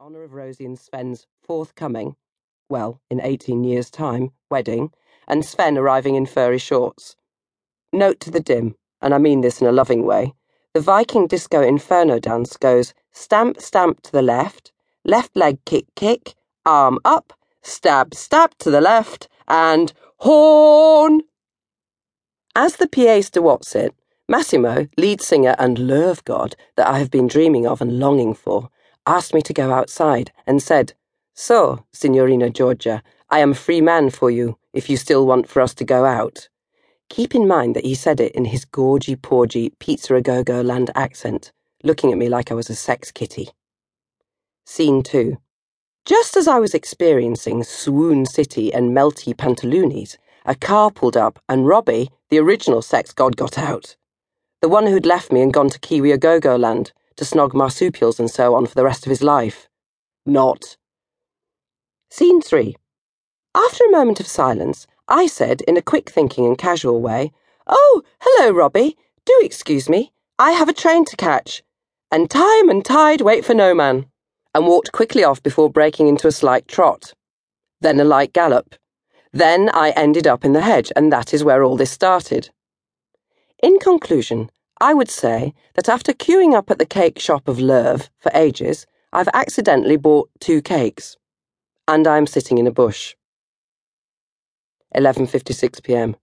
honour of Rosie and Sven's forthcoming, well, in 18 years' time, wedding, and Sven arriving in furry shorts. Note to the dim, and I mean this in a loving way the Viking disco inferno dance goes stamp, stamp to the left, left leg kick, kick, arm up, stab, stab to the left, and horn. As the pièce de what's it, Masimo, lead singer and love god that I have been dreaming of and longing for, asked me to go outside and said, So, Signorina Georgia, I am free man for you if you still want for us to go out. Keep in mind that he said it in his gorgy porgy pizza a go go land accent, looking at me like I was a sex kitty. Scene 2. Just as I was experiencing swoon city and melty pantaloonies, a car pulled up and Robbie, the original sex god, got out. The one who'd left me and gone to Kiwi go go land to snog marsupials and so on for the rest of his life. Not. Scene 3. After a moment of silence, I said in a quick thinking and casual way, Oh, hello, Robbie. Do excuse me. I have a train to catch. And time and tide wait for no man. And walked quickly off before breaking into a slight trot. Then a light gallop. Then I ended up in the hedge, and that is where all this started. In conclusion, I would say that after queuing up at the cake shop of Lerve for ages, I've accidentally bought two cakes. And I'm sitting in a bush. 11:56 p.m.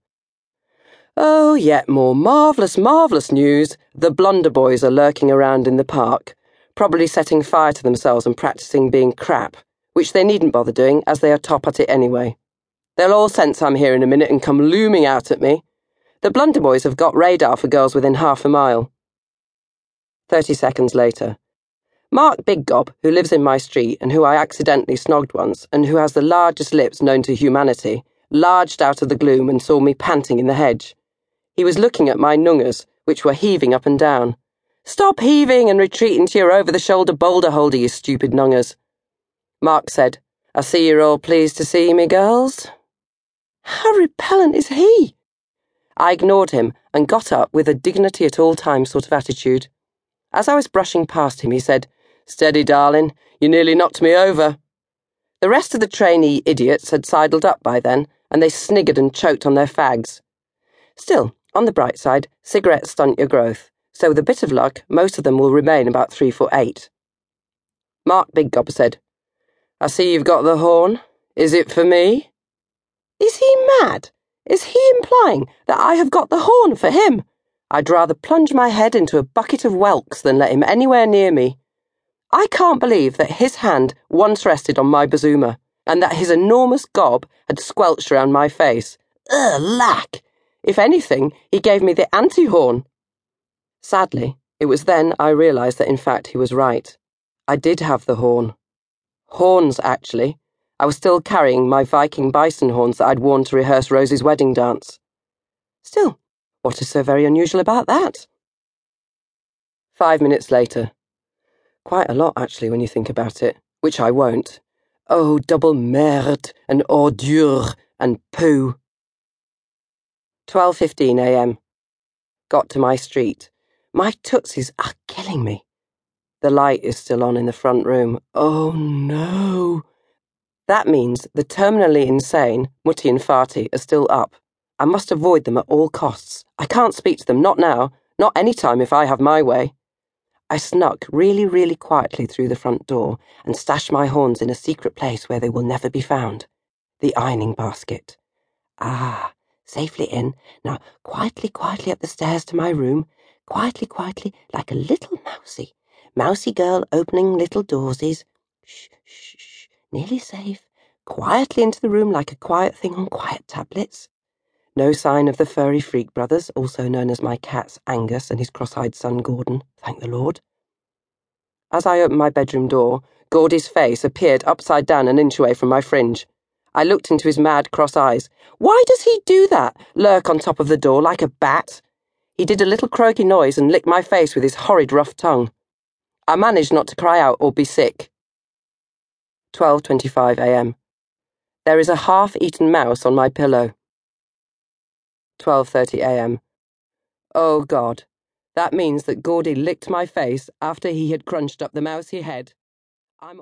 Oh, yet more marvellous, marvellous news. The Blunder Boys are lurking around in the park, probably setting fire to themselves and practicing being crap, which they needn't bother doing as they are top at it anyway. They'll all sense I'm here in a minute and come looming out at me. The Blunder Boys have got radar for girls within half a mile. Thirty seconds later. Mark Big Gob, who lives in my street and who I accidentally snogged once, and who has the largest lips known to humanity, larged out of the gloom and saw me panting in the hedge. He was looking at my nungers, which were heaving up and down. Stop heaving and retreat into your over the shoulder boulder holder, you stupid nungers. Mark said, I see you're all pleased to see me, girls. How repellent is he? I ignored him and got up with a dignity at all times sort of attitude. As I was brushing past him, he said, Steady, darling, you nearly knocked me over. The rest of the trainee idiots had sidled up by then, and they sniggered and choked on their fags. Still, on the bright side, cigarettes stunt your growth, so with a bit of luck, most of them will remain about three foot eight. Mark Big Gob said, I see you've got the horn. Is it for me? Is he mad? Is he implying that I have got the horn for him? I'd rather plunge my head into a bucket of whelks than let him anywhere near me. I can't believe that his hand once rested on my bazuma, and that his enormous gob had squelched around my face. Ugh, lack! If anything, he gave me the anti horn. Sadly, it was then I realised that in fact he was right. I did have the horn. Horns, actually I was still carrying my Viking bison horns that I'd worn to rehearse Rosie's wedding dance. Still, what is so very unusual about that? Five minutes later. Quite a lot, actually, when you think about it, which I won't. Oh, double merde and ordure and poo. 12.15 a.m. Got to my street. My tootsies are killing me. The light is still on in the front room. Oh no. That means the terminally insane, Mutti and Vati, are still up. I must avoid them at all costs. I can't speak to them, not now, not any time if I have my way. I snuck really, really quietly through the front door and stashed my horns in a secret place where they will never be found the ironing basket. Ah, safely in. Now, quietly, quietly up the stairs to my room. Quietly, quietly, like a little mousy. Mousy girl opening little doorsies. Shh, shh, shh nearly safe, quietly into the room like a quiet thing on quiet tablets. No sign of the furry freak brothers, also known as my cats Angus and his cross-eyed son Gordon, thank the Lord. As I opened my bedroom door, Gordy's face appeared upside down an inch away from my fringe. I looked into his mad cross eyes. Why does he do that? Lurk on top of the door like a bat? He did a little croaky noise and licked my face with his horrid rough tongue. I managed not to cry out or be sick. 12:25 a.m. There is a half-eaten mouse on my pillow. 12:30 a.m. Oh God, that means that Gordy licked my face after he had crunched up the mousy head. I'm